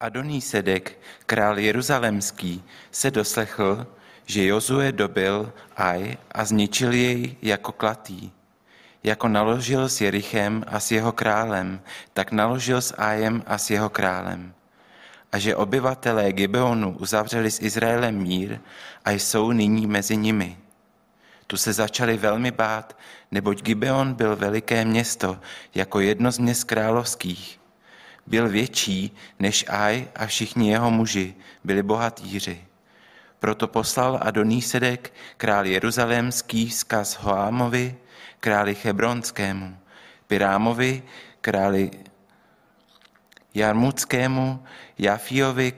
Adoní Sedek, král jeruzalemský, se doslechl, že Jozue dobil Aj a zničil jej jako klatý. Jako naložil s Jerichem a s jeho králem, tak naložil s Ajem a s jeho králem. A že obyvatelé Gibeonu uzavřeli s Izraelem mír a jsou nyní mezi nimi. Tu se začali velmi bát, neboť Gibeon byl veliké město, jako jedno z měst královských. Byl větší než Aj a všichni jeho muži byli bohatýři. Proto poslal Adonísedek, král jeruzalémský, vzkaz Hoámovi, králi Hebronskému, Pirámovi, králi Jarmuckému, Jafiovi,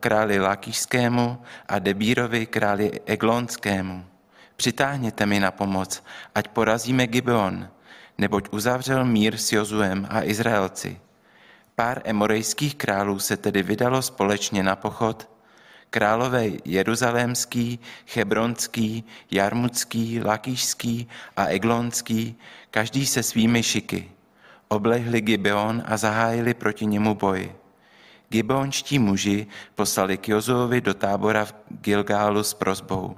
králi Lakíšskému a Debírovi, králi Eglonskému. Přitáhněte mi na pomoc, ať porazíme Gibeon, neboť uzavřel mír s Jozuem a Izraelci. Pár emorejských králů se tedy vydalo společně na pochod králové jeruzalémský, hebronský, jarmucký, lakýšský a eglonský, každý se svými šiky. Oblehli Gibeon a zahájili proti němu boj. Gibeonští muži poslali k Jozovi do tábora v Gilgálu s prozbou.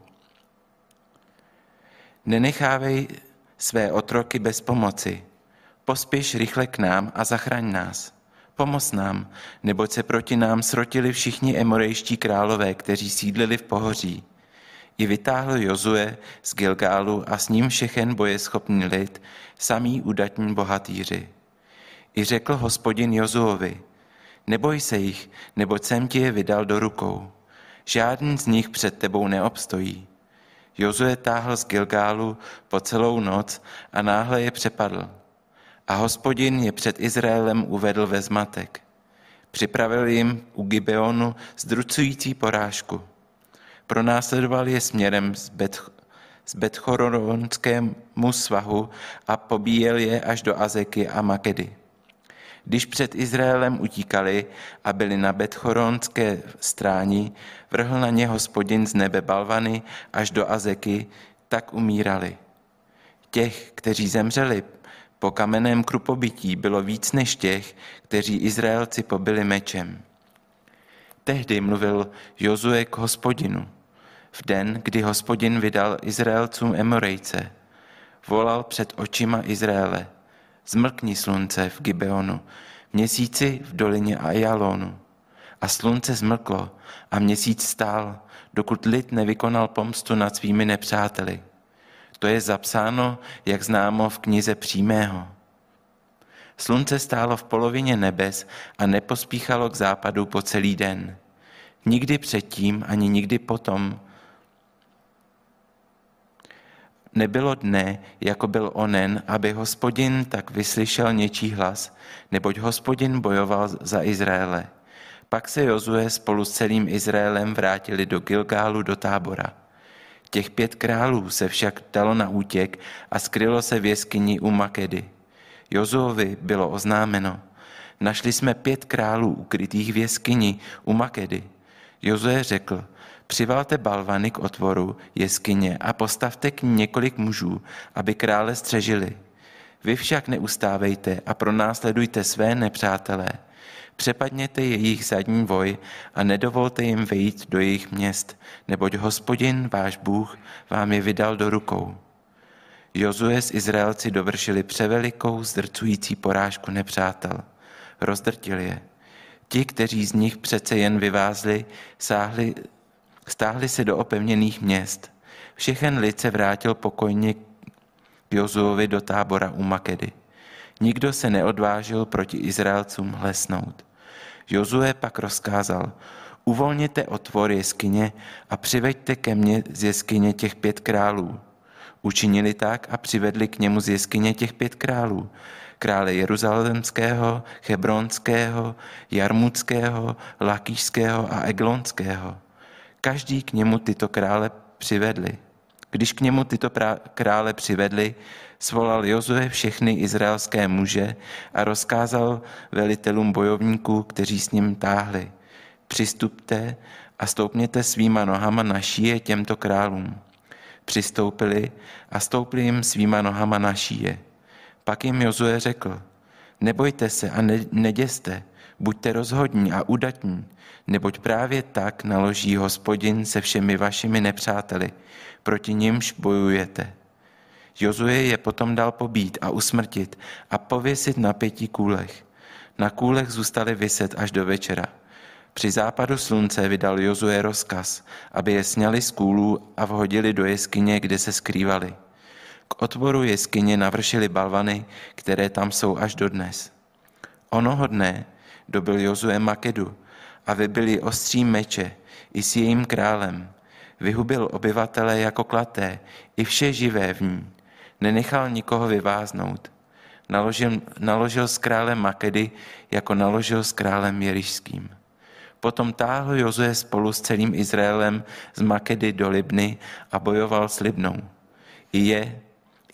Nenechávej své otroky bez pomoci. Pospěš rychle k nám a zachraň nás. Pomoz nám, neboť se proti nám srotili všichni emorejští králové, kteří sídlili v pohoří. I vytáhl Jozue z Gilgálu a s ním všechen bojeschopný lid, samý udatní bohatýři. I řekl hospodin Jozuovi, neboj se jich, neboť jsem ti je vydal do rukou. Žádný z nich před tebou neobstojí. Jozue táhl z Gilgálu po celou noc a náhle je přepadl a hospodin je před Izraelem uvedl ve zmatek. Připravil jim u Gibeonu zdrucující porážku. Pronásledoval je směrem z, Bet, z Betchoronskému svahu a pobíjel je až do Azeky a Makedy. Když před Izraelem utíkali a byli na Betchoronské stráni, vrhl na ně hospodin z nebe balvany až do Azeky, tak umírali. Těch, kteří zemřeli po kamenném krupobytí bylo víc než těch, kteří Izraelci pobili mečem. Tehdy mluvil Jozue k hospodinu. V den, kdy hospodin vydal Izraelcům Emorejce, volal před očima Izraele. Zmlkni slunce v Gibeonu, měsíci v dolině Ajalonu. A slunce zmlklo a měsíc stál, dokud lid nevykonal pomstu nad svými nepřáteli. To je zapsáno, jak známo, v knize přímého. Slunce stálo v polovině nebes a nepospíchalo k západu po celý den. Nikdy předtím ani nikdy potom nebylo dne, jako byl onen, aby hospodin tak vyslyšel něčí hlas, neboť hospodin bojoval za Izraele. Pak se Jozue spolu s celým Izraelem vrátili do Gilgálu do tábora. Těch pět králů se však dalo na útěk a skrylo se v jeskyni u Makedy. Jozuovi bylo oznámeno. Našli jsme pět králů ukrytých v jeskyni u Makedy. Jozue řekl, přivalte balvany k otvoru jeskyně a postavte k ní několik mužů, aby krále střežili. Vy však neustávejte a pronásledujte své nepřátelé. Přepadněte jejich zadní voj a nedovolte jim vejít do jejich měst, neboť hospodin, váš Bůh, vám je vydal do rukou. Jozue s Izraelci dovršili převelikou zdrcující porážku nepřátel. Rozdrtili je. Ti, kteří z nich přece jen vyvázli, sáhli, stáhli se do opevněných měst. Všechen lid se vrátil pokojně k Jozuovi do tábora u Makedy. Nikdo se neodvážil proti Izraelcům hlesnout. Jozue pak rozkázal, uvolněte otvor jeskyně a přiveďte ke mně z jeskyně těch pět králů. Učinili tak a přivedli k němu z jeskyně těch pět králů. Krále Jeruzalemského, Hebronského, Jarmuckého, Lakýšského a Eglonského. Každý k němu tyto krále přivedli. Když k němu tyto krále přivedli, svolal Jozue všechny izraelské muže a rozkázal velitelům bojovníků, kteří s ním táhli. Přistupte a stoupněte svýma nohama na šíje těmto králům. Přistoupili a stoupli jim svýma nohama na šíje. Pak jim Jozue řekl, nebojte se a neděste, Buďte rozhodní a udatní, neboť právě tak naloží hospodin se všemi vašimi nepřáteli, proti nimž bojujete. Jozue je potom dal pobít a usmrtit a pověsit na pěti kůlech. Na kůlech zůstali vyset až do večera. Při západu slunce vydal Jozue rozkaz, aby je sněli z kůlů a vhodili do jeskyně, kde se skrývali. K otvoru jeskyně navršili balvany, které tam jsou až dodnes. Onoho dne dobil Jozue Makedu a vybili ostří meče i s jejím králem. Vyhubil obyvatele jako klaté i vše živé v ní. Nenechal nikoho vyváznout. Naložil, naložil s králem Makedy, jako naložil s králem Jerišským. Potom táhl Jozue spolu s celým Izraelem z Makedy do Libny a bojoval s Libnou. I je,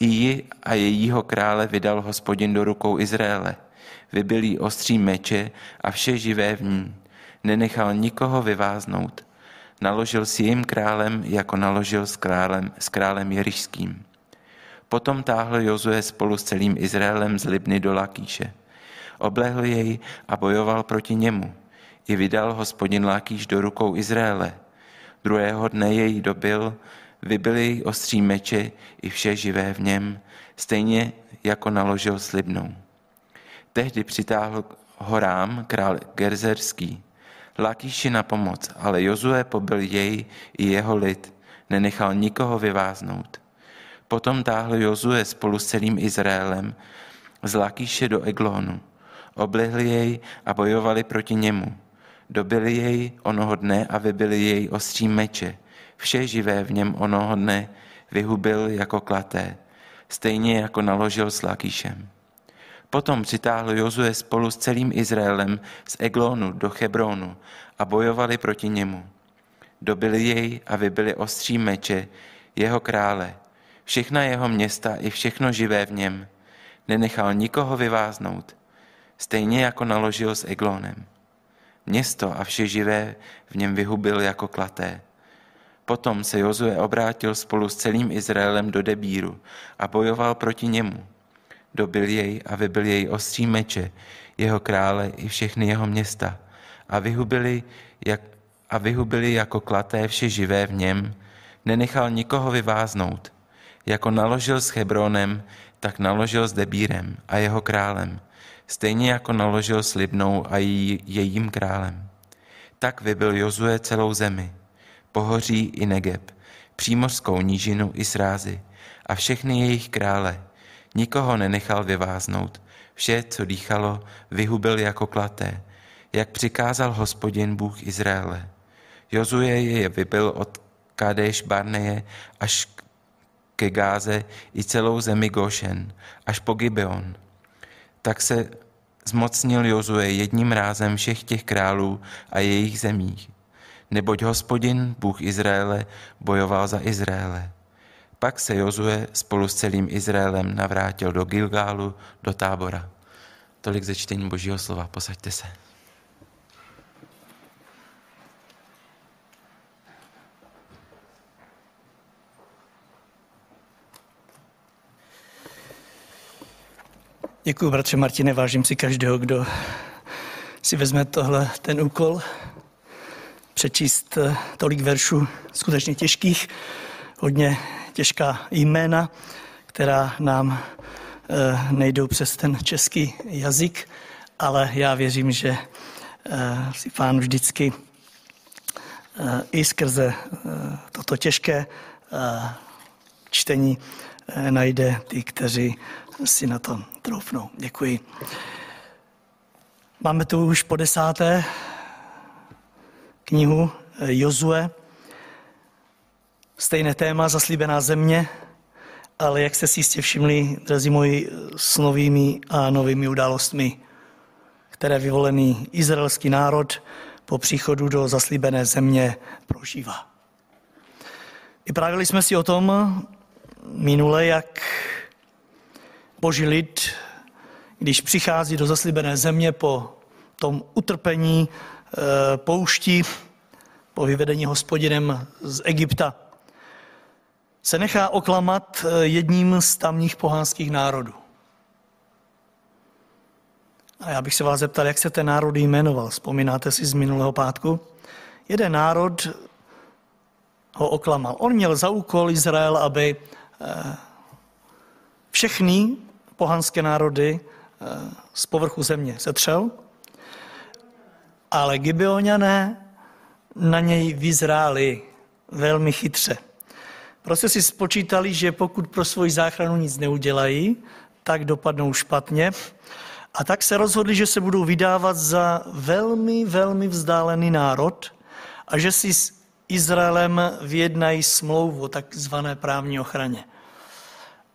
i ji a jejího krále vydal hospodin do rukou Izraele. Vybil jí ostří meče a vše živé v ní. Nenechal nikoho vyváznout. Naložil s jejím králem, jako naložil s králem, s králem Jerišským. Potom táhl Jozue spolu s celým Izraelem z Libny do Lakíše. Oblehl jej a bojoval proti němu. I vydal hospodin Lakíš do rukou Izraele. Druhého dne jej dobil, vybil jej ostří meče i vše živé v něm, stejně jako naložil slibnou. Tehdy přitáhl horám král Gerzerský, Lakíši na pomoc, ale Jozue pobyl jej i jeho lid, nenechal nikoho vyváznout. Potom táhl Jozue spolu s celým Izraelem z Lakíše do Eglonu. Oblihli jej a bojovali proti němu. Dobili jej onoho dne a vybili jej ostří meče. Vše živé v něm onoho dne vyhubil jako klaté, stejně jako naložil s Lakíšem. Potom přitáhl Jozue spolu s celým Izraelem z Eglonu do Chebronu a bojovali proti němu. Dobili jej a vybili ostří meče, jeho krále, všechna jeho města i všechno živé v něm. Nenechal nikoho vyváznout, stejně jako naložil s Eglonem. Město a vše živé v něm vyhubil jako klaté. Potom se Jozue obrátil spolu s celým Izraelem do Debíru a bojoval proti němu. Dobil jej a vybil jej ostří meče, jeho krále i všechny jeho města a vyhubili, jak, a vyhubili jako klaté vše živé v něm, nenechal nikoho vyváznout. Jako naložil s Hebronem, tak naložil s Debírem a jeho králem, stejně jako naložil s Libnou a jejím králem. Tak vybil Jozue celou zemi, pohoří i Negeb, přímořskou nížinu i srázy a všechny jejich krále. Nikoho nenechal vyváznout, vše, co dýchalo, vyhubil jako klaté, jak přikázal hospodin Bůh Izraele. Jozue je vybil od Kadeš Barneje až ke Gáze i celou zemi Gošen, až po Gibeon. Tak se zmocnil Jozue jedním rázem všech těch králů a jejich zemí, neboť hospodin, Bůh Izraele, bojoval za Izraele. Pak se Jozue spolu s celým Izraelem navrátil do Gilgálu, do tábora. Tolik ze čtení Božího slova. Posaďte se. Děkuji, bratře Martine, vážím si každého, kdo si vezme tohle, ten úkol, přečíst eh, tolik veršů skutečně těžkých, hodně těžká jména, která nám eh, nejdou přes ten český jazyk, ale já věřím, že eh, si pán vždycky i skrze toto těžké čtení najde ty, kteří si na to troufnou. Děkuji. Máme tu už po desáté knihu eh, Jozue. Stejné téma, zaslíbená země, ale jak jste si jistě všimli, drazí moji, s novými a novými událostmi, které vyvolený izraelský národ po příchodu do zaslíbené země prožívá. Vyprávili jsme si o tom minule, jak boží lid, když přichází do zaslíbené země po tom utrpení e, poušti, po vyvedení hospodinem z Egypta, se nechá oklamat eh, jedním z tamních pohánských národů. A já bych se vás zeptal, jak se ten národ jmenoval. Vzpomínáte si z minulého pátku? Jeden národ ho oklamal. On měl za úkol Izrael, aby eh, všechny pohanské národy eh, z povrchu země setřel, ale Gibeoňané na něj vyzráli velmi chytře. Prostě si spočítali, že pokud pro svoji záchranu nic neudělají, tak dopadnou špatně. A tak se rozhodli, že se budou vydávat za velmi, velmi vzdálený národ a že si s Izraelem vyjednají smlouvu o takzvané právní ochraně.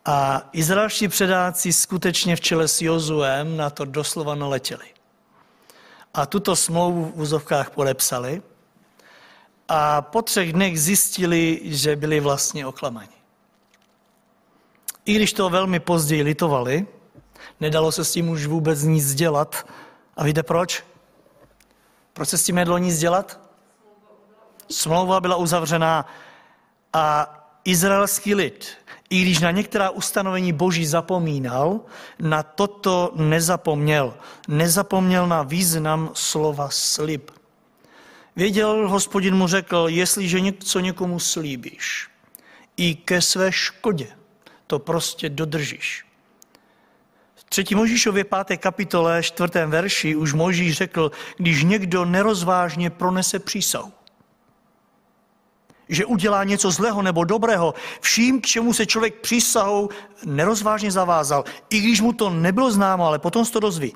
A izraelští předáci skutečně v čele s Jozuem na to doslova naletěli. A tuto smlouvu v úzovkách podepsali a po třech dnech zjistili, že byli vlastně oklamaní. I když to velmi později litovali, nedalo se s tím už vůbec nic dělat. A víte proč? Proč se s tím nedalo nic dělat? Smlouva byla uzavřená a izraelský lid, i když na některá ustanovení boží zapomínal, na toto nezapomněl. Nezapomněl na význam slova slib. Věděl, hospodin mu řekl, jestliže něco někomu slíbíš, i ke své škodě, to prostě dodržíš. V 3. Možíšově 5. kapitole 4. verši už Možíš řekl, když někdo nerozvážně pronese přísahu, že udělá něco zlého nebo dobrého, vším, k čemu se člověk přísahou nerozvážně zavázal, i když mu to nebylo známo, ale potom se to dozví.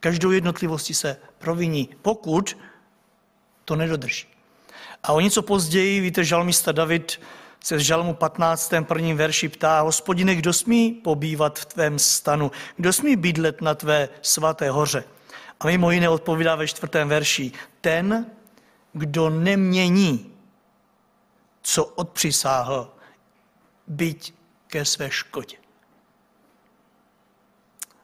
Každou jednotlivosti se proviní, pokud to nedodrží. A o něco později, víte, žalmista David se v žalmu 15. prvním verši ptá, hospodine, kdo smí pobývat v tvém stanu, kdo smí bydlet na tvé svaté hoře. A mimo jiné odpovídá ve čtvrtém verši, ten, kdo nemění, co odpřisáhl, byť ke své škodě.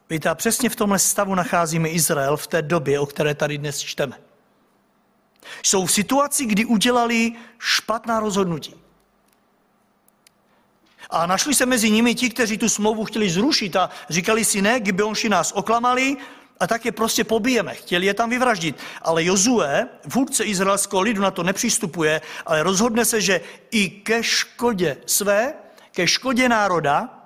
Víte, a přesně v tomhle stavu nacházíme Izrael v té době, o které tady dnes čteme. Jsou v situaci, kdy udělali špatná rozhodnutí. A našli se mezi nimi ti, kteří tu smlouvu chtěli zrušit a říkali si ne, Gibeonši nás oklamali a tak je prostě pobijeme. Chtěli je tam vyvraždit. Ale Jozue, vůdce izraelského lidu, na to nepřistupuje, ale rozhodne se, že i ke škodě své, ke škodě národa,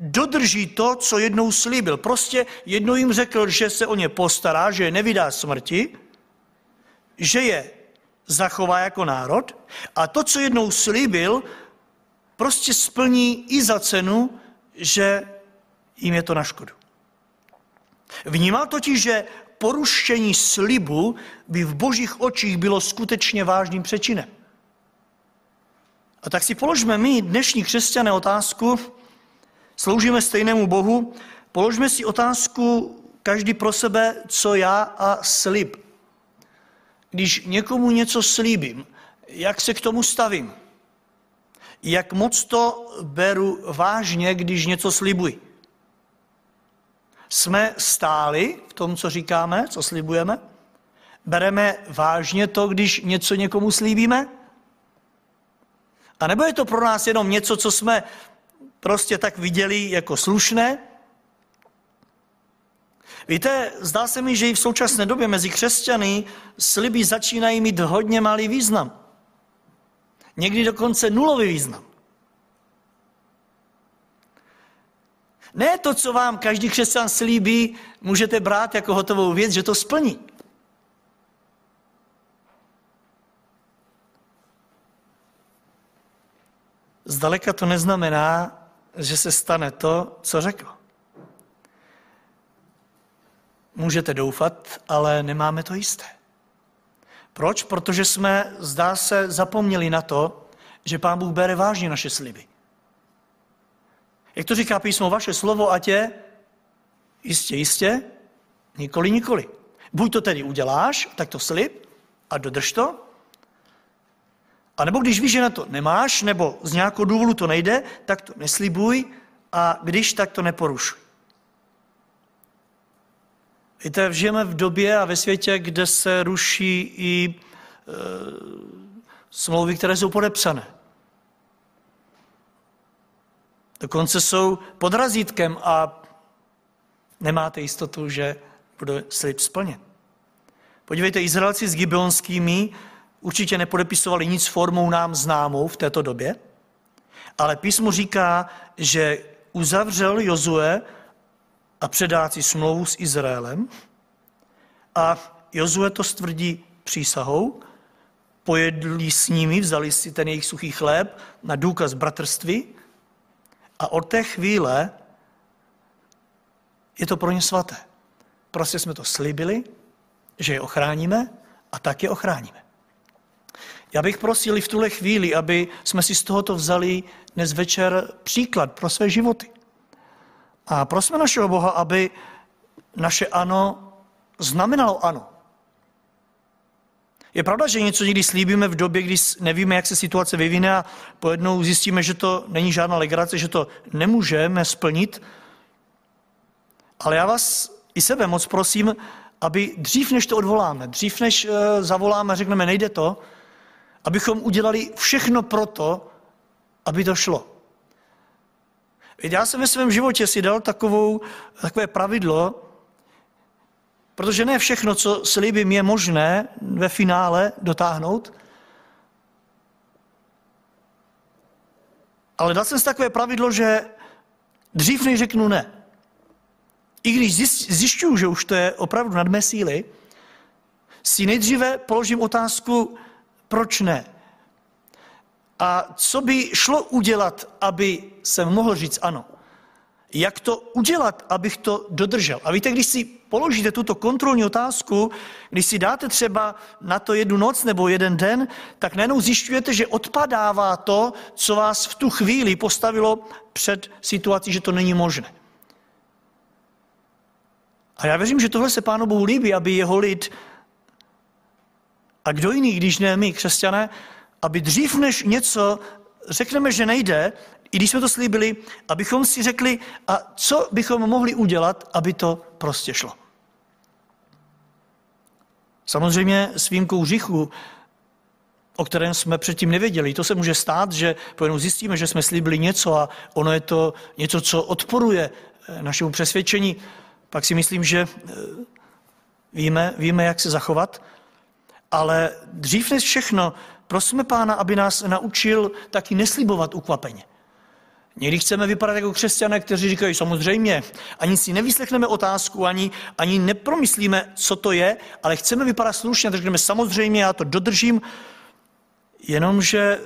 dodrží to, co jednou slíbil. Prostě jednou jim řekl, že se o ně postará, že je nevydá smrti, že je zachová jako národ a to, co jednou slíbil, prostě splní i za cenu, že jim je to na škodu. Vnímal totiž, že porušení slibu by v božích očích bylo skutečně vážným přečinem. A tak si položme my, dnešní křesťané, otázku, sloužíme stejnému Bohu, položme si otázku každý pro sebe, co já a slib když někomu něco slíbím, jak se k tomu stavím? Jak moc to beru vážně, když něco slibuji? Jsme stáli v tom, co říkáme, co slibujeme? Bereme vážně to, když něco někomu slíbíme? A nebo je to pro nás jenom něco, co jsme prostě tak viděli jako slušné, Víte, zdá se mi, že i v současné době mezi křesťany sliby začínají mít hodně malý význam. Někdy dokonce nulový význam. Ne to, co vám každý křesťan slíbí, můžete brát jako hotovou věc, že to splní. Zdaleka to neznamená, že se stane to, co řekl. Můžete doufat, ale nemáme to jisté. Proč? Protože jsme, zdá se, zapomněli na to, že Pán Bůh bere vážně naše sliby. Jak to říká písmo, vaše slovo, ať je jistě, jistě, nikoli, nikoli. Buď to tedy uděláš, tak to slib a dodrž to, a nebo když víš, že na to nemáš, nebo z nějakého důvodu to nejde, tak to neslibuj a když, tak to neporušuj. Víte, žijeme v době a ve světě, kde se ruší i e, smlouvy, které jsou podepsané. Dokonce jsou pod razítkem a nemáte jistotu, že bude slib splněn. Podívejte, Izraelci s Gibeonskými určitě nepodepisovali nic formou nám známou v této době, ale písmo říká, že uzavřel Jozue a předáci smlouvu s Izraelem a Jozue to stvrdí přísahou, pojedli s nimi, vzali si ten jejich suchý chléb na důkaz bratrství a od té chvíle je to pro ně svaté. Prostě jsme to slibili, že je ochráníme a tak je ochráníme. Já bych prosil v tuhle chvíli, aby jsme si z tohoto vzali dnes večer příklad pro své životy. A prosme našeho Boha, aby naše ano znamenalo ano. Je pravda, že něco někdy slíbíme v době, kdy nevíme, jak se situace vyvine a pojednou zjistíme, že to není žádná legrace, že to nemůžeme splnit. Ale já vás i sebe moc prosím, aby dřív, než to odvoláme, dřív, než eh, zavoláme řekneme, nejde to, abychom udělali všechno pro to, aby to šlo. Já jsem ve svém životě si dal takovou, takové pravidlo, protože ne všechno, co slíbím, je možné ve finále dotáhnout, ale dal jsem si takové pravidlo, že dřív než řeknu ne, i když zjišťuju, že už to je opravdu nad mé síly, si nejdříve položím otázku, proč ne? A co by šlo udělat, aby jsem mohl říct ano? Jak to udělat, abych to dodržel? A víte, když si položíte tuto kontrolní otázku, když si dáte třeba na to jednu noc nebo jeden den, tak najednou zjišťujete, že odpadává to, co vás v tu chvíli postavilo před situací, že to není možné. A já věřím, že tohle se Pánu Bohu líbí, aby jeho lid, a kdo jiný, když ne my, křesťané, aby dřív než něco řekneme, že nejde, i když jsme to slíbili, abychom si řekli, a co bychom mohli udělat, aby to prostě šlo. Samozřejmě s výjimkou říchu, o kterém jsme předtím nevěděli. To se může stát, že pojenou zjistíme, že jsme slíbili něco a ono je to něco, co odporuje eh, našemu přesvědčení pak si myslím, že eh, víme, víme, jak se zachovat, ale dřív než všechno, prosíme Pána, aby nás naučil taky neslibovat ukvapeně. Někdy chceme vypadat jako křesťané, kteří říkají samozřejmě, ani si nevyslechneme otázku, ani, ani nepromyslíme, co to je, ale chceme vypadat slušně, takže řekneme samozřejmě, já to dodržím, jenomže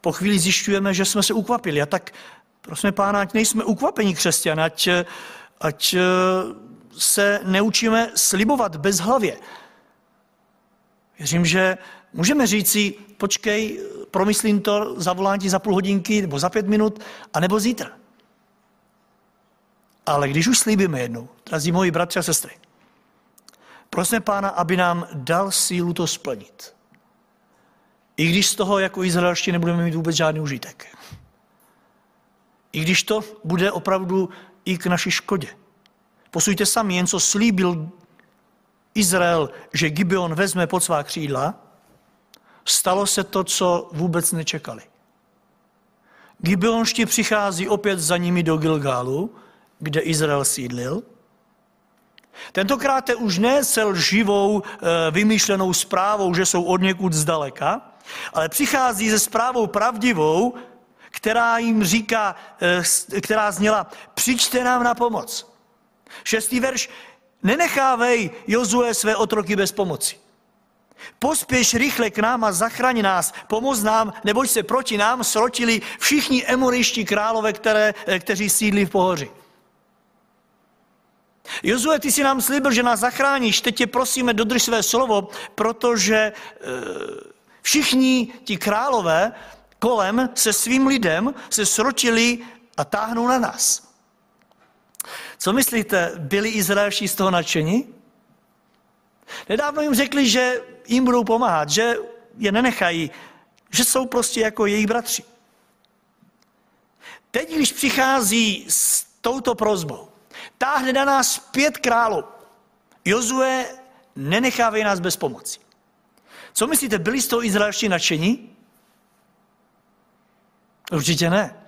po chvíli zjišťujeme, že jsme se ukvapili. A tak prosíme pána, ať nejsme ukvapení křesťané, ať ať eh, se neučíme slibovat bez hlavě. Věřím, že můžeme říci, počkej, promyslím to, zavolám ti za půl hodinky nebo za pět minut, anebo zítra. Ale když už slíbíme jednou, drazí moji bratři a sestry, prosíme pána, aby nám dal sílu to splnit. I když z toho jako Izraelští nebudeme mít vůbec žádný užitek. I když to bude opravdu i k naší škodě. Posujte sami, jen co slíbil Izrael, že Gibeon vezme pod svá křídla, stalo se to, co vůbec nečekali. Gibeonští přichází opět za nimi do Gilgálu, kde Izrael sídlil. Tentokrát už ne se lživou, eh, vymýšlenou zprávou, že jsou od někud zdaleka, ale přichází se zprávou pravdivou, která jim říká, eh, která zněla, přijďte nám na pomoc. Šestý verš, nenechávej Jozue své otroky bez pomoci. Pospěš rychle k nám a zachraň nás, pomoz nám, neboť se proti nám srotili všichni emoriští králové, které, eh, kteří sídlí v pohoři. Jozue, ty si nám slíbil, že nás zachráníš, teď tě prosíme, dodrž své slovo, protože e, všichni ti králové kolem se svým lidem se srotili a táhnou na nás. Co myslíte, byli Izraelští z toho nadšení? Nedávno jim řekli, že jim budou pomáhat, že je nenechají, že jsou prostě jako jejich bratři. Teď, když přichází s touto prozbou, táhne na nás pět králů. Jozue, nenechávej nás bez pomoci. Co myslíte, byli z toho izraelští nadšení? Určitě ne.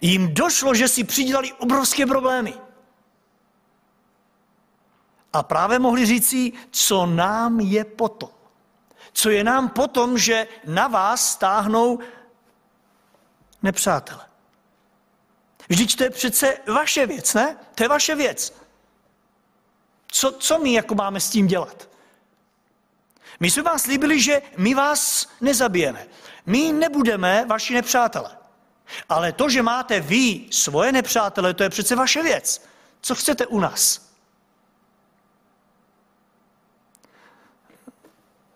Jim došlo, že si přidělali obrovské problémy. A právě mohli říci, co nám je potom. Co je nám potom, že na vás stáhnou nepřátele. Vždyť to je přece vaše věc, ne? To je vaše věc. Co, co my jako máme s tím dělat? My jsme vás slíbili, že my vás nezabijeme. My nebudeme vaši nepřátelé. Ale to, že máte vy svoje nepřátele, to je přece vaše věc. Co chcete u nás?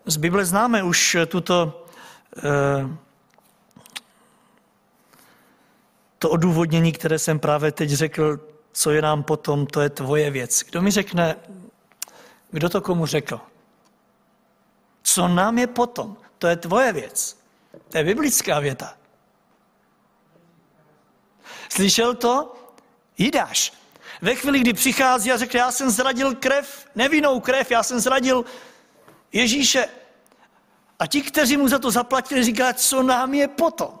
Z Bible známe už tuto eh, to odůvodnění, které jsem právě teď řekl, co je nám potom, to je tvoje věc. Kdo mi řekne, kdo to komu řekl? Co nám je potom, to je tvoje věc. To je biblická věta. Slyšel to? Jidáš. Ve chvíli, kdy přichází a řekne, já jsem zradil krev, nevinnou krev, já jsem zradil Ježíše. A ti, kteří mu za to zaplatili, říká, co nám je potom.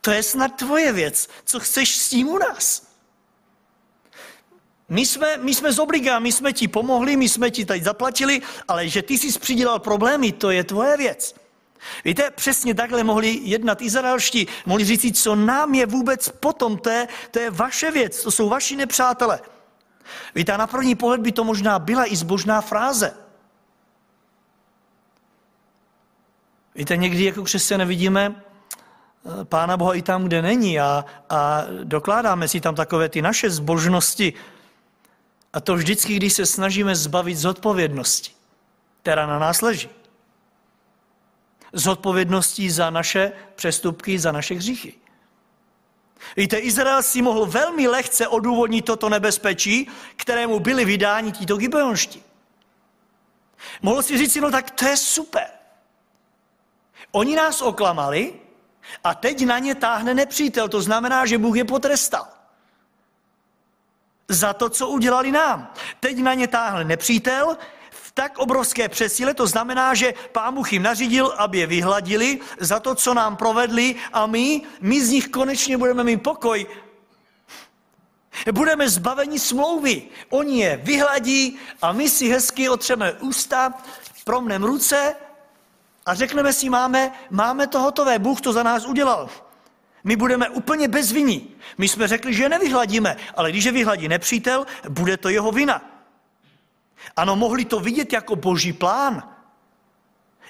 To je snad tvoje věc. Co chceš s tím u nás? My jsme, my jsme z obliga, my jsme ti pomohli, my jsme ti tady zaplatili, ale že ty jsi přidělal problémy, to je tvoje věc. Víte, přesně takhle mohli jednat izraelští, mohli říct, co nám je vůbec potom, to je, to je vaše věc, to jsou vaši nepřátelé. Víte, na první pohled by to možná byla i zbožná fráze. Víte, někdy jako křesťané vidíme eh, Pána Boha i tam, kde není a, a dokládáme si tam takové ty naše zbožnosti. A to vždycky, když se snažíme zbavit zodpovědnosti, která na nás leží. Zodpovědností za naše přestupky, za naše hříchy. Víte, Izrael si mohl velmi lehce odůvodnit toto nebezpečí, kterému byli vydáni tito gibeonští. Mohl si říct, no tak to je super. Oni nás oklamali a teď na ně táhne nepřítel. To znamená, že Bůh je potrestal. Za to, co udělali nám. Teď na ně táhne nepřítel v tak obrovské přesile, to znamená, že pán Bůh jim nařídil, aby je vyhladili za to, co nám provedli a my, my z nich konečně budeme mít pokoj. Budeme zbaveni smlouvy. Oni je vyhladí a my si hezky otřeme ústa, promnem ruce a řekneme si, máme, máme to hotové, Bůh to za nás udělal. My budeme úplně bezvinní. My jsme řekli, že nevyhladíme, ale když je vyhladí nepřítel, bude to jeho vina. Ano, mohli to vidět jako boží plán,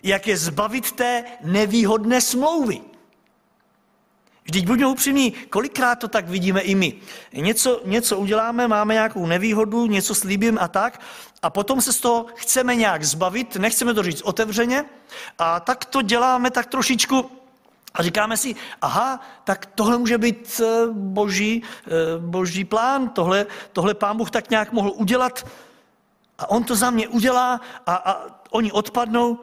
jak je zbavit té nevýhodné smlouvy. Vždyť buďme upřímní, kolikrát to tak vidíme i my. Něco, něco uděláme, máme nějakou nevýhodu, něco slíbím a tak, a potom se z toho chceme nějak zbavit, nechceme to říct otevřeně, a tak to děláme tak trošičku a říkáme si, aha, tak tohle může být eh, boží, eh, boží plán, tohle, tohle pán Bůh tak nějak mohl udělat a on to za mě udělá a, a oni odpadnou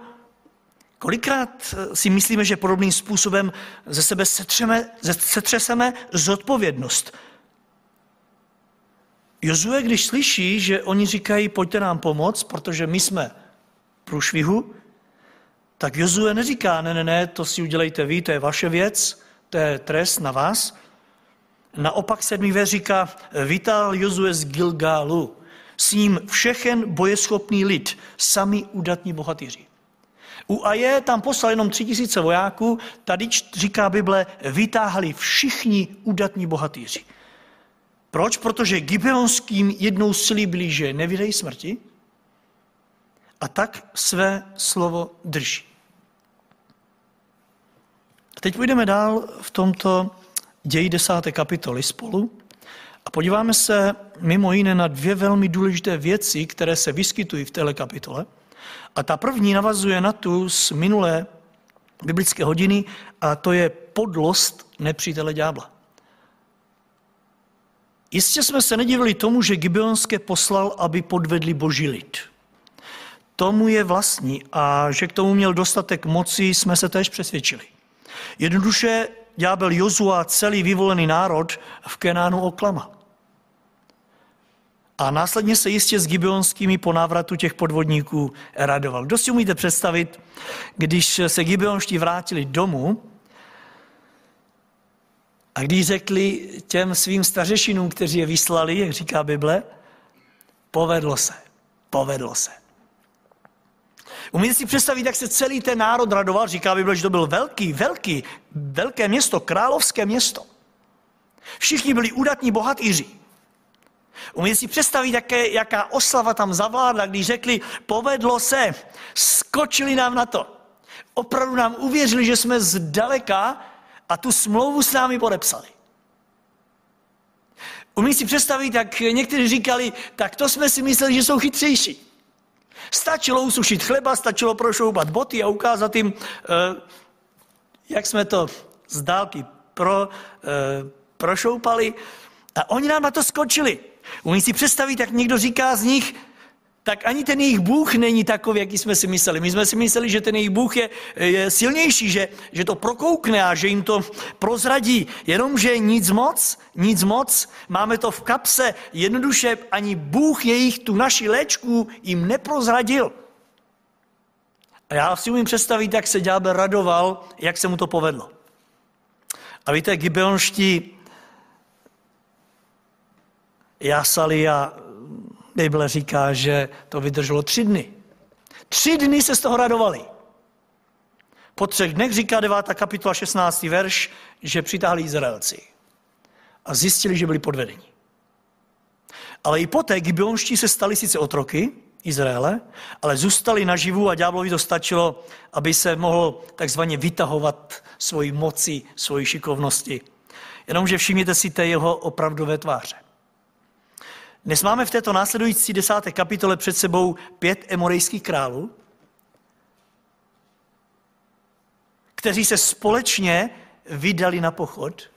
Kolikrát eh, si myslíme, že podobným způsobem ze sebe setřeme, setřeseme zodpovědnost. Jozue, když slyší, že oni říkají, pojďte nám pomoct, protože my jsme průšvihu, tak Jozue neříká, ne, ne, ne, to si udělejte vy, to je vaše věc, to je trest na vás. Naopak sedmý věc říká, vítal Jozue z Gilgálu, s ním všechen bojeschopný lid, sami udatní bohatýři. U Aje tam poslal jenom tři tisíce vojáků, tady říká Bible, vytáhli všichni udatní bohatýři. Proč? Protože Gibeonským jednou slíbili, že nevydej smrti a tak své slovo drží. A teď půjdeme dál v tomto ději desáté kapitoly spolu a podíváme se mimo jiné na dvě velmi důležité věci, které se vyskytují v této kapitole – a ta první navazuje na tu z minulé biblické hodiny a to je podlost nepřítele ďábla. Jistě jsme se nedivili tomu, že Gibeonské poslal, aby podvedli boží lid. Tomu je vlastní a že k tomu měl dostatek moci, jsme se též přesvědčili. Jednoduše ďábel Jozua celý vyvolený národ v Kenánu oklama. A následně se jistě s Gibeonskými po návratu těch podvodníků radoval. Kdo si umíte představit, když se Gibeonští vrátili domů A když řekli těm svým stařešinům, kteří je vyslali, jak říká Bible, povedlo se, povedlo se. Umíte si představit, jak se celý ten národ radoval? Říká Bible, že to byl velký, velký, velké město, královské město. Všichni byli údatní bohatýři. Umíte si představit, jaké, jaká oslava tam zavládla, když řekli, povedlo se, skočili nám na to. Opravdu nám uvěřili, že jsme zdaleka a tu smlouvu s námi podepsali. Umí si představit, jak někteří říkali, tak to jsme si mysleli, že jsou chytřejší. Stačilo usušit chleba, stačilo prošoupat boty a ukázat jim, eh, jak jsme to z dálky pro, eh, prošoupali. A oni nám na to skočili. Umí si představit, jak někdo říká z nich, tak ani ten jejich Bůh není takový, jaký jsme si mysleli. My jsme si mysleli, že ten jejich Bůh je, je silnější, že, že to prokoukne a že jim to prozradí. Jenomže nic moc, nic moc, máme to v kapse, jednoduše ani Bůh jejich tu naši léčku jim neprozradil. A já si umím představit, jak se ďábel radoval, jak se mu to povedlo. A víte, gibeonští jasali a Bible říká, že to vydrželo tři dny. Tři dny se z toho radovali. Po třech dnech říká 9. kapitola 16. verš, že přitáhli Izraelci a zjistili, že byli podvedeni. Ale i poté Gibeonští se stali sice otroky Izraele, ale zůstali naživu a ďáblovi to stačilo, aby se mohl takzvaně vytahovat svoji moci, svoji šikovnosti. Jenomže všimněte si té jeho opravdové tváře. Dnes máme v této následující desáté kapitole před sebou pět emorejských králů, kteří se společně vydali na pochod.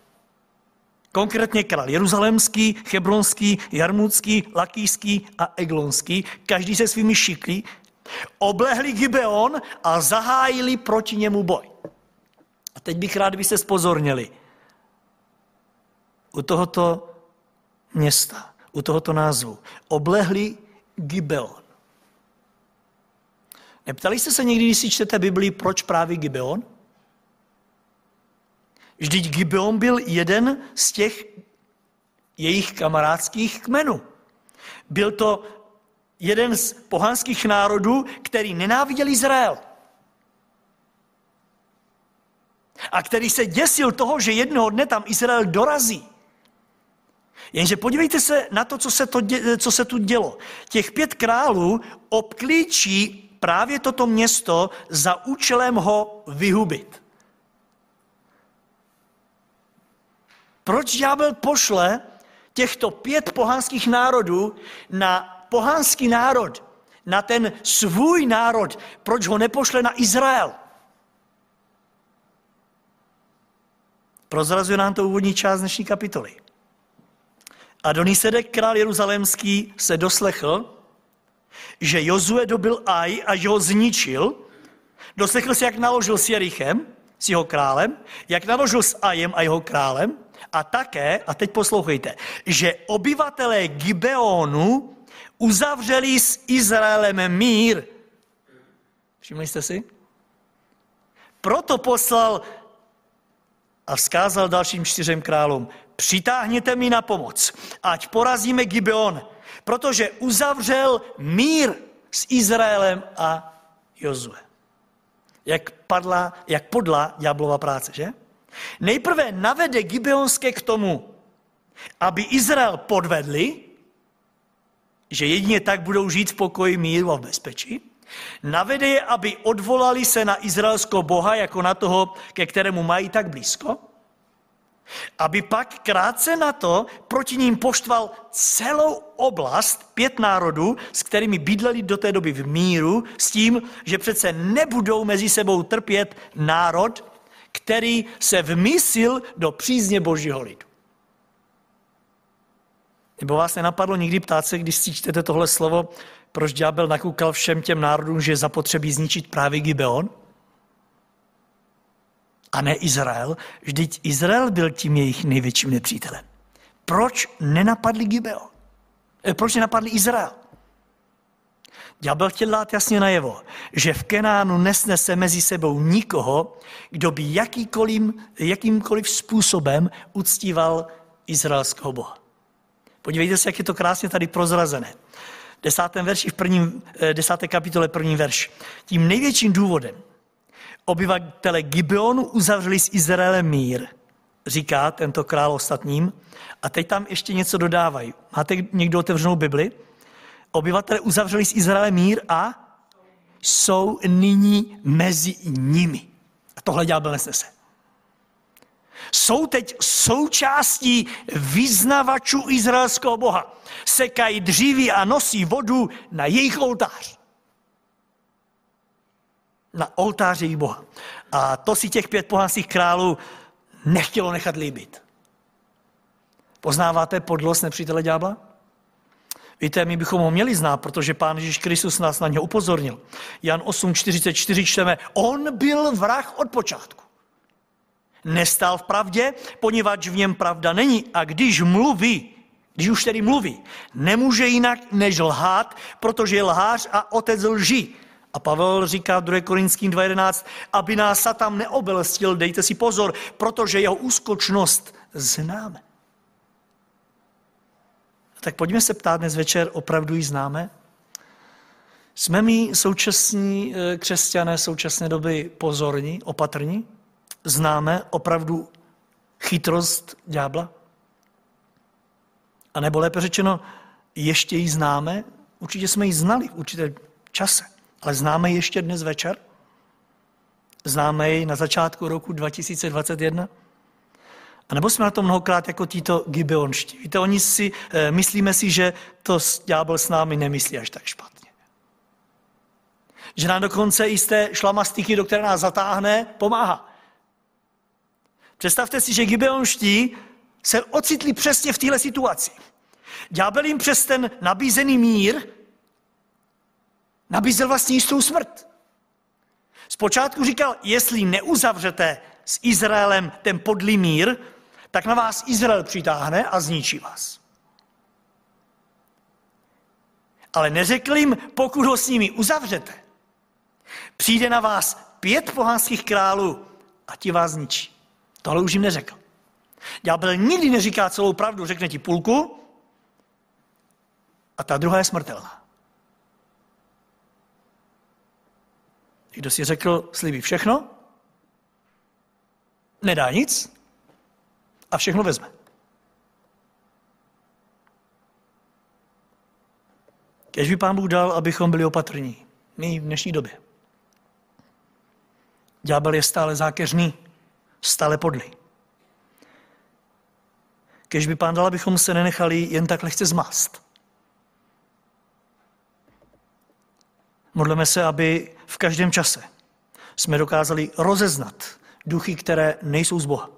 Konkrétně král Jeruzalémský, Hebronský, Jarmutský, Lakýský a Eglonský, každý se svými šikly, oblehli Gibeon a zahájili proti němu boj. A teď bych rád, byste spozornili. U tohoto města u tohoto názvu. Oblehli Gibeon. Neptali jste se někdy, když si čtete Biblii, proč právě Gibeon? Vždyť Gibeon byl jeden z těch jejich kamarádských kmenů. Byl to jeden z pohanských národů, který nenáviděl Izrael. A který se děsil toho, že jednoho dne tam Izrael dorazí. Jenže podívejte se na to, co se, to, co se tu dělo. Těch pět králů obklíčí právě toto město za účelem ho vyhubit. Proč ďábel pošle těchto pět pohanských národů na pohanský národ, na ten svůj národ? Proč ho nepošle na Izrael? Prozrazuje nám to úvodní část dnešní kapitoly. Adonisedek, král jeruzalémský, se doslechl, že Jozue dobil Aj a že ho zničil. Doslechl se, jak naložil s Jerichem, s jeho králem, jak naložil s Ajem a jeho králem a také, a teď poslouchejte, že obyvatelé Gibeonu uzavřeli s Izraelem mír. Všimli jste si? Proto poslal a vzkázal dalším čtyřem králům, přitáhněte mi na pomoc, ať porazíme Gibeon, protože uzavřel mír s Izraelem a Jozue. Jak, padla, jak podla ďáblova práce, že? Nejprve navede Gibeonské k tomu, aby Izrael podvedli, že jedině tak budou žít v pokoji, míru a v bezpečí. Navede je, aby odvolali se na izraelského boha, jako na toho, ke kterému mají tak blízko aby pak krátce na to proti ním poštval celou oblast, pět národů, s kterými bydleli do té doby v míru, s tím, že přece nebudou mezi sebou trpět národ, který se vmysil do přízně božího lidu. Nebo vás nenapadlo nikdy ptát se, když si čtete tohle slovo, proč ďábel nakukal všem těm národům, že zapotřebí zničit právě Gibeon? A ne Izrael. Vždyť Izrael byl tím jejich největším nepřítelem. Proč nenapadli Gibeon? Eh, proč nenapadli Izrael? Ďábel chtěl dát jasně najevo, že v Kenánu nesnese mezi sebou nikoho, kdo by jakýkoliv, jakýmkoliv způsobem uctíval izraelského boha. Podívejte se, jak je to krásně tady prozrazené. Desátém verši v prvním, eh, desáté kapitole první verš. Tím největším důvodem obyvatele Gibeonu uzavřeli s Izraelem mír, říká tento král ostatním. A teď tam ještě něco dodávají. Máte někdo otevřenou Bibli? Obyvatele uzavřeli s Izraelem mír a jsou nyní mezi nimi. A tohle ďábel nesnese. Jsou teď součástí vyznavačů izraelského boha. Sekají dříví a nosí vodu na jejich oltář. Na oltáři boha. A to si těch pět pohanských králů nechtělo nechat líbit. Poznáváte podlost nepřítele ďábla? Víte, my bychom ho měli znát, protože Pán Ježíš Kristus nás na něho upozornil. Jan 8.44 čteme, on byl vrah od počátku. Nestal v pravdě, poněvadž v něm pravda není. A když mluví, když už tedy mluví, nemůže jinak než lhát, protože je lhář a otec lží. A Pavel říká v 2. Korinským 2.11, aby nás Satan neobelstil, dejte si pozor, protože jeho úskočnost známe. Tak pojďme se ptát dnes večer, opravdu ji známe? Jsme my současní eh, křesťané současné doby pozorní, opatrní? Známe opravdu chytrost ďábla? A nebo lépe řečeno, ještě ji známe? Určitě jsme ji znali v určitém čase, ale známe ji ještě dnes večer? Známe ji na začátku roku 2021? A nebo jsme na to mnohokrát jako títo gibeonští. Víte, oni si, e, myslíme si, že to ďábel s námi nemyslí až tak špatně. Že nám dokonce i z té šlamastiky, do které nás zatáhne, pomáhá. Představte si, že gibeonští se ocitli přesně v téhle situaci. Ďábel jim přes ten nabízený mír nabízel vlastně jistou smrt. Zpočátku říkal, jestli neuzavřete s Izraelem ten podlý mír, tak na vás Izrael přitáhne a zničí vás. Ale neřekl jim, pokud ho s nimi uzavřete, přijde na vás pět pohanských králů a ti vás zničí. Tohle už jim neřekl. Ďábel nikdy neříká celou pravdu, řekne ti půlku a ta druhá je smrtelná. Kdo si řekl, slíbí všechno, nedá nic a všechno vezme. Kež by pán Bůh dal, abychom byli opatrní. My v dnešní době. Ďábel je stále zákeřný, stále podlý. Kež by pán dal, abychom se nenechali jen tak lehce zmást. Modleme se, aby v každém čase jsme dokázali rozeznat duchy, které nejsou z Boha.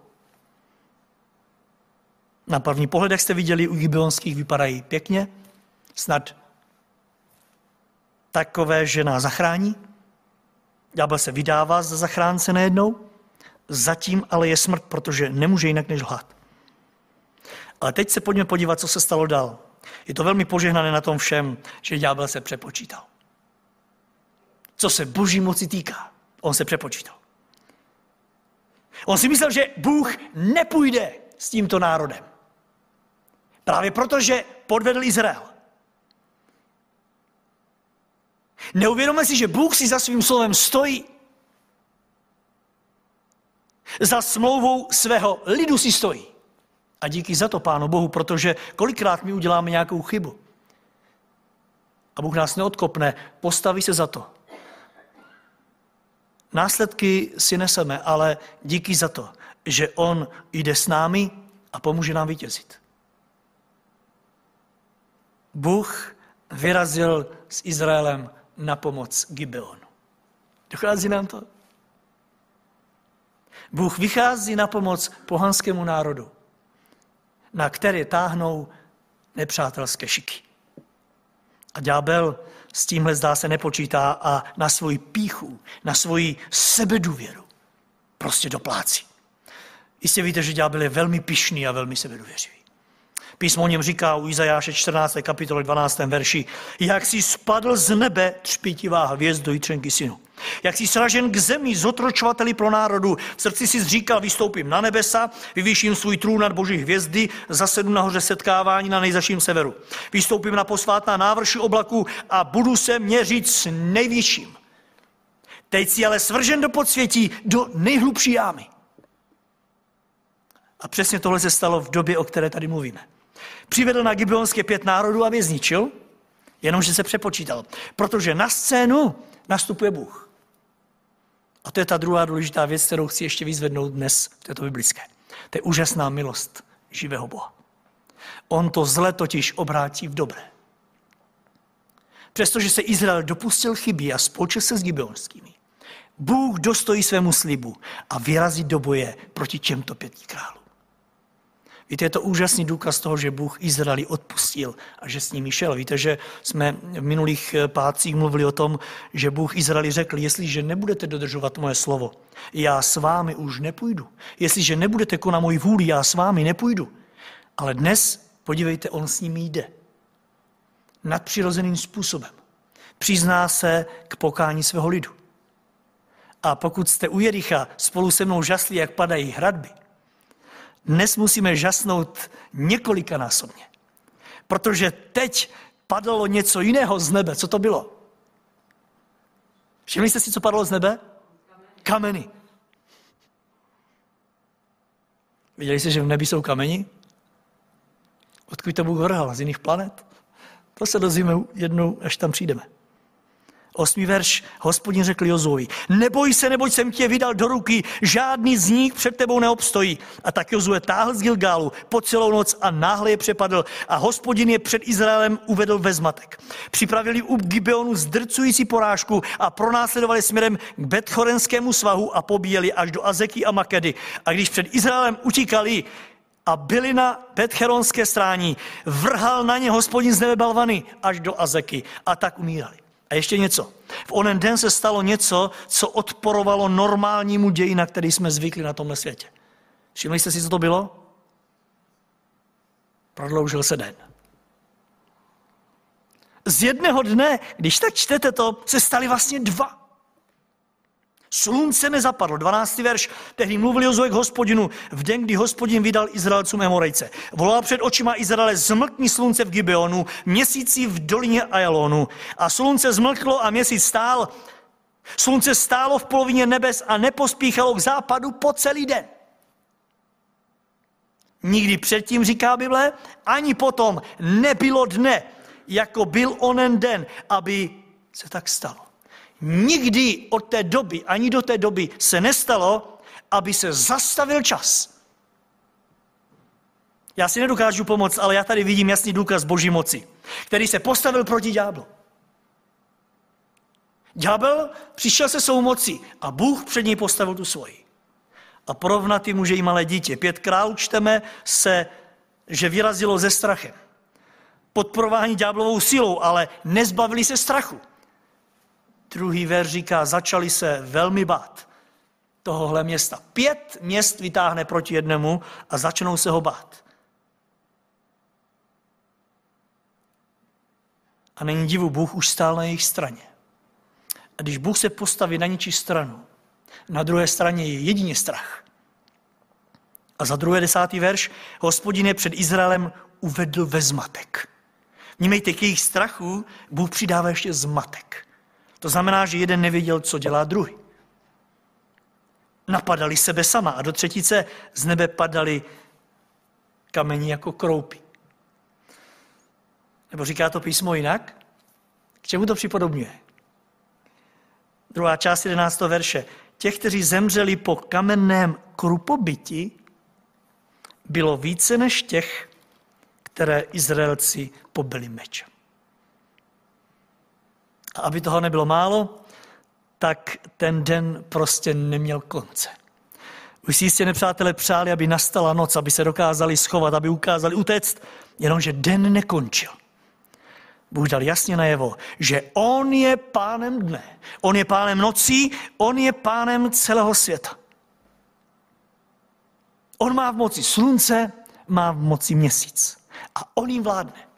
Na první pohled, jak jste viděli, u Gibeonských vypadají pěkně, snad takové, že nás zachrání. Ďábel se vydává za zachránce nejednou, zatím ale je smrt, protože nemůže jinak než lhát. Ale teď se pojďme podívat, co se stalo dál. Je to velmi požehnané na tom všem, že ďábel se přepočítal. Co se boží moci týká, on se přepočítal. On si myslel, že Bůh nepůjde s tímto národem. Právě proto, že podvedl Izrael. Neuvědomuje si, že Bůh si za svým slovem stojí. Za smlouvou svého lidu si stojí. A díky za to, Pánu Bohu, protože kolikrát my uděláme nějakou chybu. A Bůh nás neodkopne, postaví se za to. Následky si neseme, ale díky za to, že On jde s námi a pomůže nám vítězit. Bůh vyrazil s Izraelem na pomoc Gibeonu. Dochází nám to? Bůh vychází na pomoc pohanskému národu, na které táhnou nepřátelské šiky. A ďábel s tímhle zdá se nepočítá a na svoji píchu, na svoji sebedůvěru prostě doplácí. Jistě víte, že ďábel je velmi pišný a velmi sebedůvěřivý. Písmo o něm říká u Izajáše 14. kapitole 12. verši, jak si spadl z nebe třpitivá hvězdo jitřenky synu. Jak jsi sražen k zemi, zotročovateli pro národu, v srdci si zříkal, vystoupím na nebesa, vyvýším svůj trůn nad boží hvězdy, zasedu nahoře setkávání na nejzaším severu. Vystoupím na posvátná návrši oblaku a budu se měřit s nejvyšším. Teď si ale svržen do podsvětí, do nejhlubší jámy. A přesně tohle se stalo v době, o které tady mluvíme. Přivedl na Gibeonské pět národů, aby je zničil, jenomže se přepočítal. Protože na scénu nastupuje Bůh. A to je ta druhá důležitá věc, kterou chci ještě vyzvednout dnes v této biblické. To je úžasná milost živého Boha. On to zle totiž obrátí v dobré. Přestože se Izrael dopustil chyby a spolčil se s Gibeonskými, Bůh dostojí svému slibu a vyrazí do boje proti těmto pěti králům. Víte, je to úžasný důkaz toho, že Bůh Izraeli odpustil a že s nimi šel. Víte, že jsme v minulých eh, pátcích mluvili o tom, že Bůh Izraeli řekl, jestliže nebudete dodržovat moje slovo, já s vámi už nepůjdu. Jestliže nebudete konat moji vůli, já s vámi nepůjdu. Ale dnes, podívejte, on s nimi jde. Nadpřirozeným způsobem. Přizná se k pokání svého lidu. A pokud jste u Jericha spolu se mnou žasli, jak padají hradby, dnes musíme žasnout několikanásobně. Protože teď padlo něco jiného z nebe. Co to bylo? Všimli jste si, co padlo z nebe? Kameny. Viděli jste, že v nebi jsou kameni? Odkud to Bůh vrhal? Z jiných planet? To se dozvíme jednou, až tam přijdeme. Osmý verš, hospodin řekl Jozovi, neboj se, neboť jsem tě vydal do ruky, žádný z nich před tebou neobstojí. A tak Jozue táhl z Gilgálu po celou noc a náhle je přepadl a hospodin je před Izraelem uvedl ve zmatek. Připravili u Gibeonu zdrcující porážku a pronásledovali směrem k Betchorenskému svahu a pobíjeli až do Azeky a Makedy. A když před Izraelem utíkali, a byli na Betcheronské strání, vrhal na ně hospodin z nebe balvany až do Azeky a tak umírali. A ještě něco. V onen den se stalo něco, co odporovalo normálnímu ději, na který jsme zvykli na tomhle světě. Všimli jste si, co to bylo? Prodloužil se den. Z jedného dne, když tak čtete to, se stali vlastně dva. Slunce nezapadlo. 12. verš. Tehdy mluvil Jozue k hospodinu v den, kdy hospodin vydal Izraelcům Emorejce. Volal před očima Izraele zmlkní slunce v Gibeonu, měsíci v dolině Ajalonu. A slunce zmlklo a měsíc stál. Slunce stálo v polovině nebes a nepospíchalo k západu po celý den. Nikdy předtím, říká Bible, ani potom nebylo dne, jako byl onen den, aby se tak stalo. Nikdy od té doby, ani do té doby se nestalo, aby se zastavil čas. Já si nedokážu pomoct, ale já tady vidím jasný důkaz boží moci, který se postavil proti ďáblu. Ďábel přišel se svou mocí a Bůh před něj postavil tu svoji. A porovnat může i malé dítě. Pětkrát čteme se, že vyrazilo ze strachem. Podporování ďáblovou silou, ale nezbavili se strachu. Druhý ver říká, začali se velmi bát tohohle města. Pět měst vytáhne proti jednému a začnou se ho bát. A není divu, Bůh už stál na jejich straně. A když Bůh se postaví na něčí stranu, na druhé straně je jedině strach. A za druhé desátý verš, hospodin je před Izraelem uvedl ve zmatek. Vnímejte, k jejich strachu Bůh přidává ještě zmatek. To znamená, že jeden nevěděl, co dělá druhý. Napadali sebe sama a do třetice z nebe padali kameni jako kroupy. Nebo říká to písmo jinak? K čemu to připodobňuje? Druhá část 11. verše. Těch, kteří zemřeli po kamenném krupobyti, bylo více než těch, které Izraelci pobili mečem. A aby toho nebylo málo, tak ten den prostě neměl konce. Už si jistě nepřátelé přáli, aby nastala noc, aby se dokázali schovat, aby ukázali utéct, jenomže den nekončil. Bůh dal jasně najevo, že On je pánem dne, On je pánem nocí, On je pánem celého světa. On má v moci slunce, má v moci měsíc. A on jim vládne.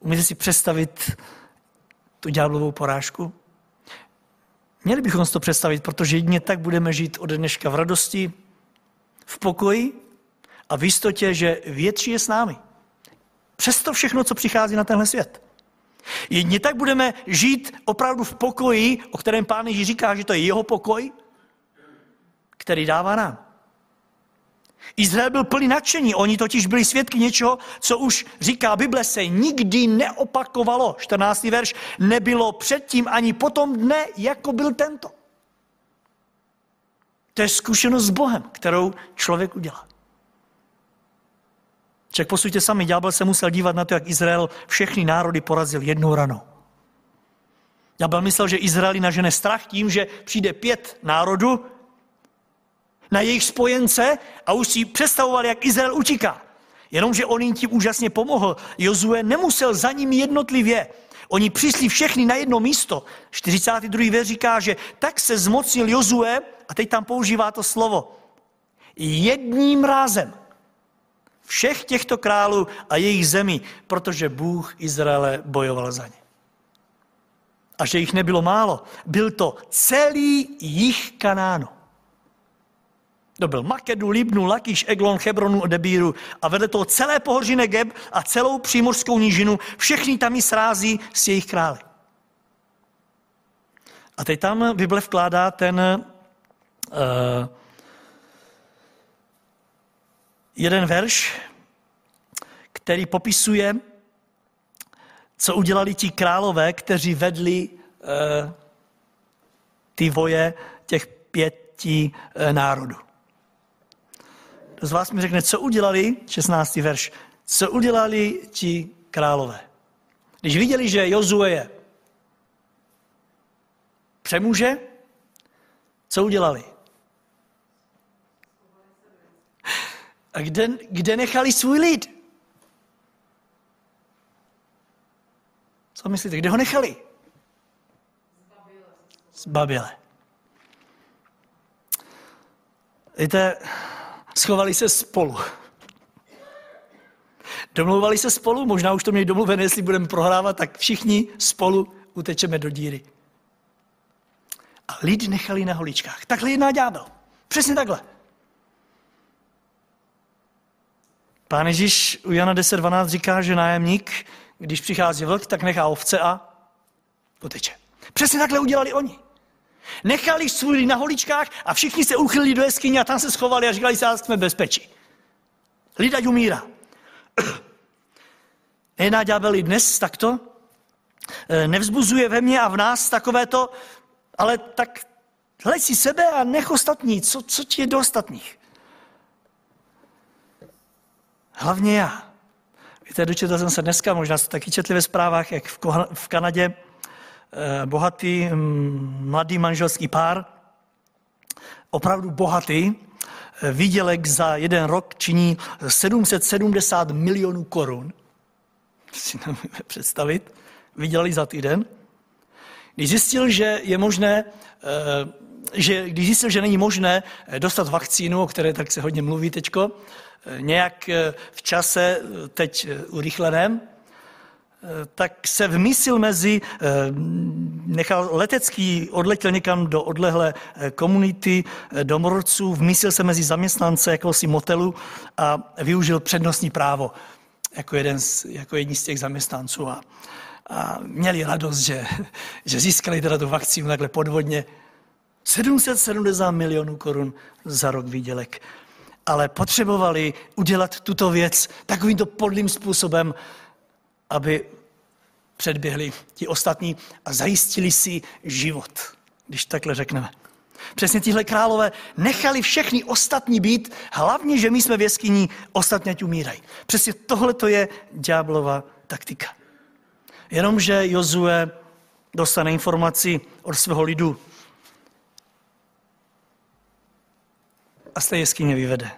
Umíte si představit tu ďáblovou porážku? Měli bychom si to představit, protože jedině tak budeme žít od dneška v radosti, v pokoji a v jistotě, že větší je s námi. Přesto všechno, co přichází na tenhle svět. Jedině tak budeme žít opravdu v pokoji, o kterém Pán Ježíš říká, že to je jeho pokoj, který dává nám. Izrael byl plný nadšení, oni totiž byli svědky něčeho, co už říká Bible se nikdy neopakovalo. 14. verš, nebylo předtím ani potom dne, jako byl tento. To je zkušenost s Bohem, kterou člověk udělá. Však posuďte sami, ďábel se musel dívat na to, jak Izrael všechny národy porazil jednou ranou. Ďábel myslel, že Izraeli nažene strach tím, že přijde pět národů na jejich spojence a už si představovali, jak Izrael utíká. Jenomže on jim tím úžasně pomohl. Jozue nemusel za nimi jednotlivě. Oni přišli všechny na jedno místo. 42. věř říká, že tak se zmocnil Jozue, a teď tam používá to slovo, jedním rázem všech těchto králů a jejich zemí, protože Bůh Izraele bojoval za ně. A že jich nebylo málo, byl to celý jich Kanánu. To byl Makedu, Libnu, Lakiš, Eglon, Hebronu Debíru a vedle toho celé pohoří Negeb a celou přímořskou nížinu, všechny tam ji srází s jejich králi. A teď tam Bible vkládá ten uh, jeden verš, který popisuje, co udělali ti králové, kteří vedli uh, ty voje těch pěti uh, národů. Z vás mi řekne, co udělali, 16. verš, co udělali ti králové? Když viděli, že Jozue je přemůže, co udělali? A kde, kde nechali svůj lid? Co myslíte, kde ho nechali? Z Babile. Víte, schovali se spolu. Domlouvali se spolu, možná už to měli domluvené, jestli budeme prohrávat, tak všichni spolu utečeme do díry. A lid nechali na holičkách. Takhle jedná ďábel. Přesně takhle. Pán Ježíš u Jana 10.12 říká, že nájemník, když přichází vlk, tak nechá ovce a uteče. Přesně takhle udělali oni. Nechali svůj na holičkách a všichni se uchylili do jeskyně a tam se schovali a říkali že jsme bezpečí. Lida umírá. Nejedná ďábel i dnes takto? E, nevzbuzuje ve mně a v nás takovéto, ale tak hleď si sebe a nech ostatní. Co, co ti je do ostatních? Hlavně já. Víte, dočetl jsem se dneska, možná jste taky četli ve zprávách, jak v Kanadě eh, bohatý mm, mladý manželský pár, opravdu bohatý, eh, výdělek za jeden rok činí 770 milionů korun. Si nemůžeme představit. Vydělali za týden. Když zjistil, že je možné, eh, že, když zjistil, že není možné dostat vakcínu, o které tak se hodně mluví teďko, nějak eh, v čase, eh, teď eh, urychleném, tak se vmysil mezi, nechal letecký, odletěl někam do odlehlé komunity domorodců, vmysil se mezi zaměstnance jakéhosi motelu a využil přednostní právo jako, jeden z, jako jedni z těch zaměstnanců. A, a měli radost, že, že získali teda tu vakcínu takhle podvodně. 770 milionů korun za rok výdělek ale potřebovali udělat tuto věc takovýmto podlým způsobem, aby předběhli ti ostatní a zajistili si život, když takhle řekneme. Přesně tihle králové nechali všechny ostatní být, hlavně, že my jsme v jeskyní, ostatně ať umírají. Přesně tohle to je ďáblova taktika. Jenomže Jozue dostane informaci od svého lidu, a z té jeskyně vyvede.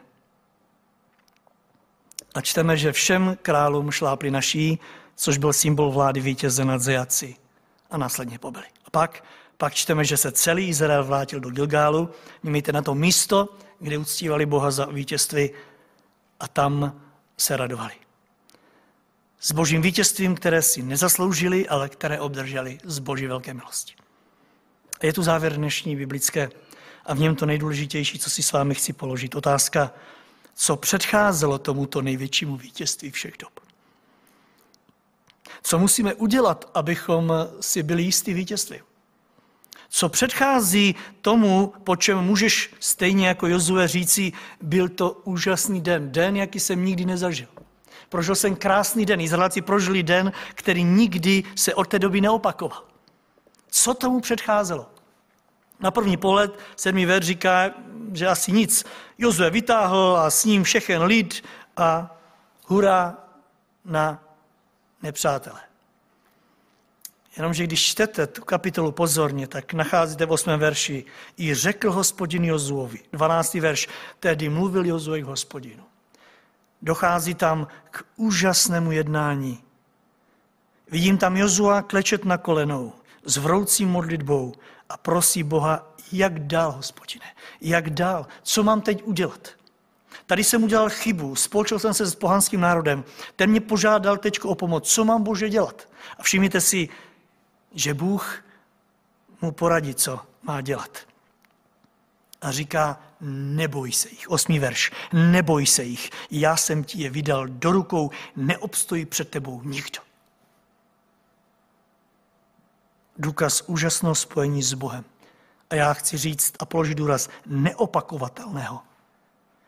A čteme, že všem králům šlápli naší, což byl symbol vlády vítěze nad zajaci. A následně pobili. A pak, pak čteme, že se celý Izrael vrátil do Gilgálu. Mějte na to místo, kde uctívali Boha za vítězství a tam se radovali. S božím vítězstvím, které si nezasloužili, ale které obdrželi z boží velké milosti. A je tu závěr dnešní biblické a v něm to nejdůležitější, co si s vámi chci položit. Otázka, co předcházelo tomuto největšímu vítězství všech dob. Co musíme udělat, abychom si byli jistí vítězství? Co předchází tomu, po čem můžeš stejně jako Jozue říci, byl to úžasný den, den, jaký jsem nikdy nezažil. Prožil jsem krásný den. Izraelci prožili den, který nikdy se od té doby neopakoval. Co tomu předcházelo? Na první pohled sedmý ver říká, že asi nic. Jozue vytáhl a s ním všechen lid a hurá na nepřátele. Jenomže když čtete tu kapitolu pozorně, tak nacházíte v 8. verši. I řekl hospodin Jozuovi, 12. verš, tedy mluvil Jozue k hospodinu. Dochází tam k úžasnému jednání. Vidím tam Jozua klečet na kolenou s vroucí modlitbou a prosí Boha, jak dál, hospodine, jak dál, co mám teď udělat. Tady jsem udělal chybu, spolčil jsem se s pohanským národem, ten mě požádal teď o pomoc, co mám Bože dělat? A všimněte si, že Bůh mu poradí, co má dělat. A říká, neboj se jich. Osmý verš. Neboj se jich. Já jsem ti je vydal do rukou, neobstojí před tebou nikdo. Důkaz úžasného spojení s Bohem. A já chci říct a položit důraz neopakovatelného.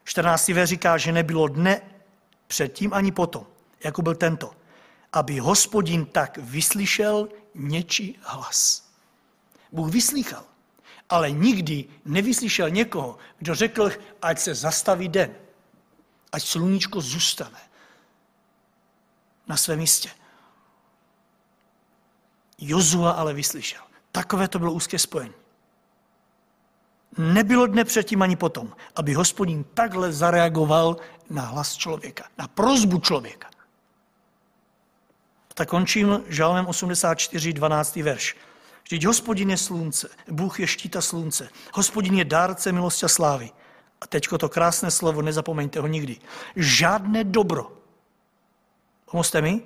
14. verš říká, že nebylo dne předtím ani potom, jako byl tento, aby hospodin tak vyslyšel něčí hlas. Bůh vyslýchal, ale nikdy nevyslyšel někoho, kdo řekl, ať se zastaví den, ať sluníčko zůstane na svém místě. Jozua ale vyslyšel. Takové to bylo úzké spojení. Nebylo dne předtím ani potom, aby hospodin takhle zareagoval na hlas člověka, na prozbu člověka. Tak končím žalmem 84, 12. verš. Vždyť hospodin je slunce, Bůh je štíta slunce, hospodin je dárce milosti a slávy. A teďko to krásné slovo, nezapomeňte ho nikdy. Žádné dobro. Pomozte mi?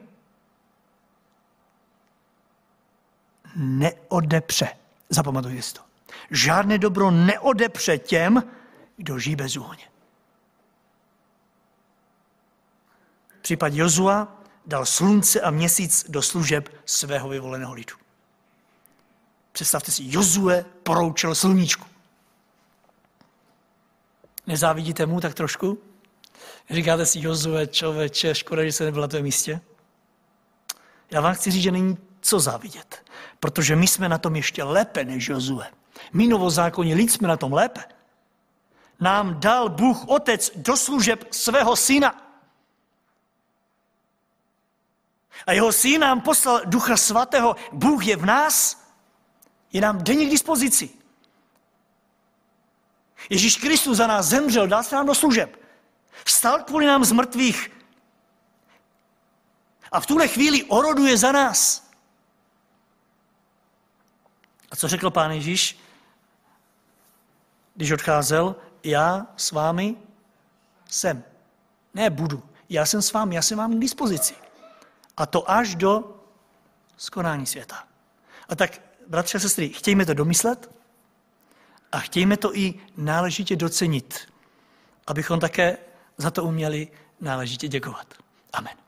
Neodepře. Zapamatujte si to. Žádné dobro neodepře těm, kdo žijí bezúhoně. V případě Jozua dal slunce a měsíc do služeb svého vyvoleného lidu. Představte si, Jozue poroučil sluníčku. Nezávidíte mu tak trošku? Říkáte si, Jozue, člověče, škoda, že se nebyl na tom místě? Já vám chci říct, že není co závidět, protože my jsme na tom ještě lépe než Jozue. My novozákonní lid jsme na tom lépe. Nám dal Bůh Otec do služeb svého syna. A jeho syn nám poslal Ducha Svatého. Bůh je v nás, je nám denně k dispozici. Ježíš Kristus za nás zemřel, dal se nám do služeb. Vstal kvůli nám z mrtvých. A v tuhle chvíli oroduje za nás. A co řekl pán Ježíš? Když odcházel, já s vámi jsem. Ne budu. Já jsem s vámi, já jsem vám k dispozici. A to až do skonání světa. A tak, bratře a sestry, chtějme to domyslet a chtějme to i náležitě docenit, abychom také za to uměli náležitě děkovat. Amen.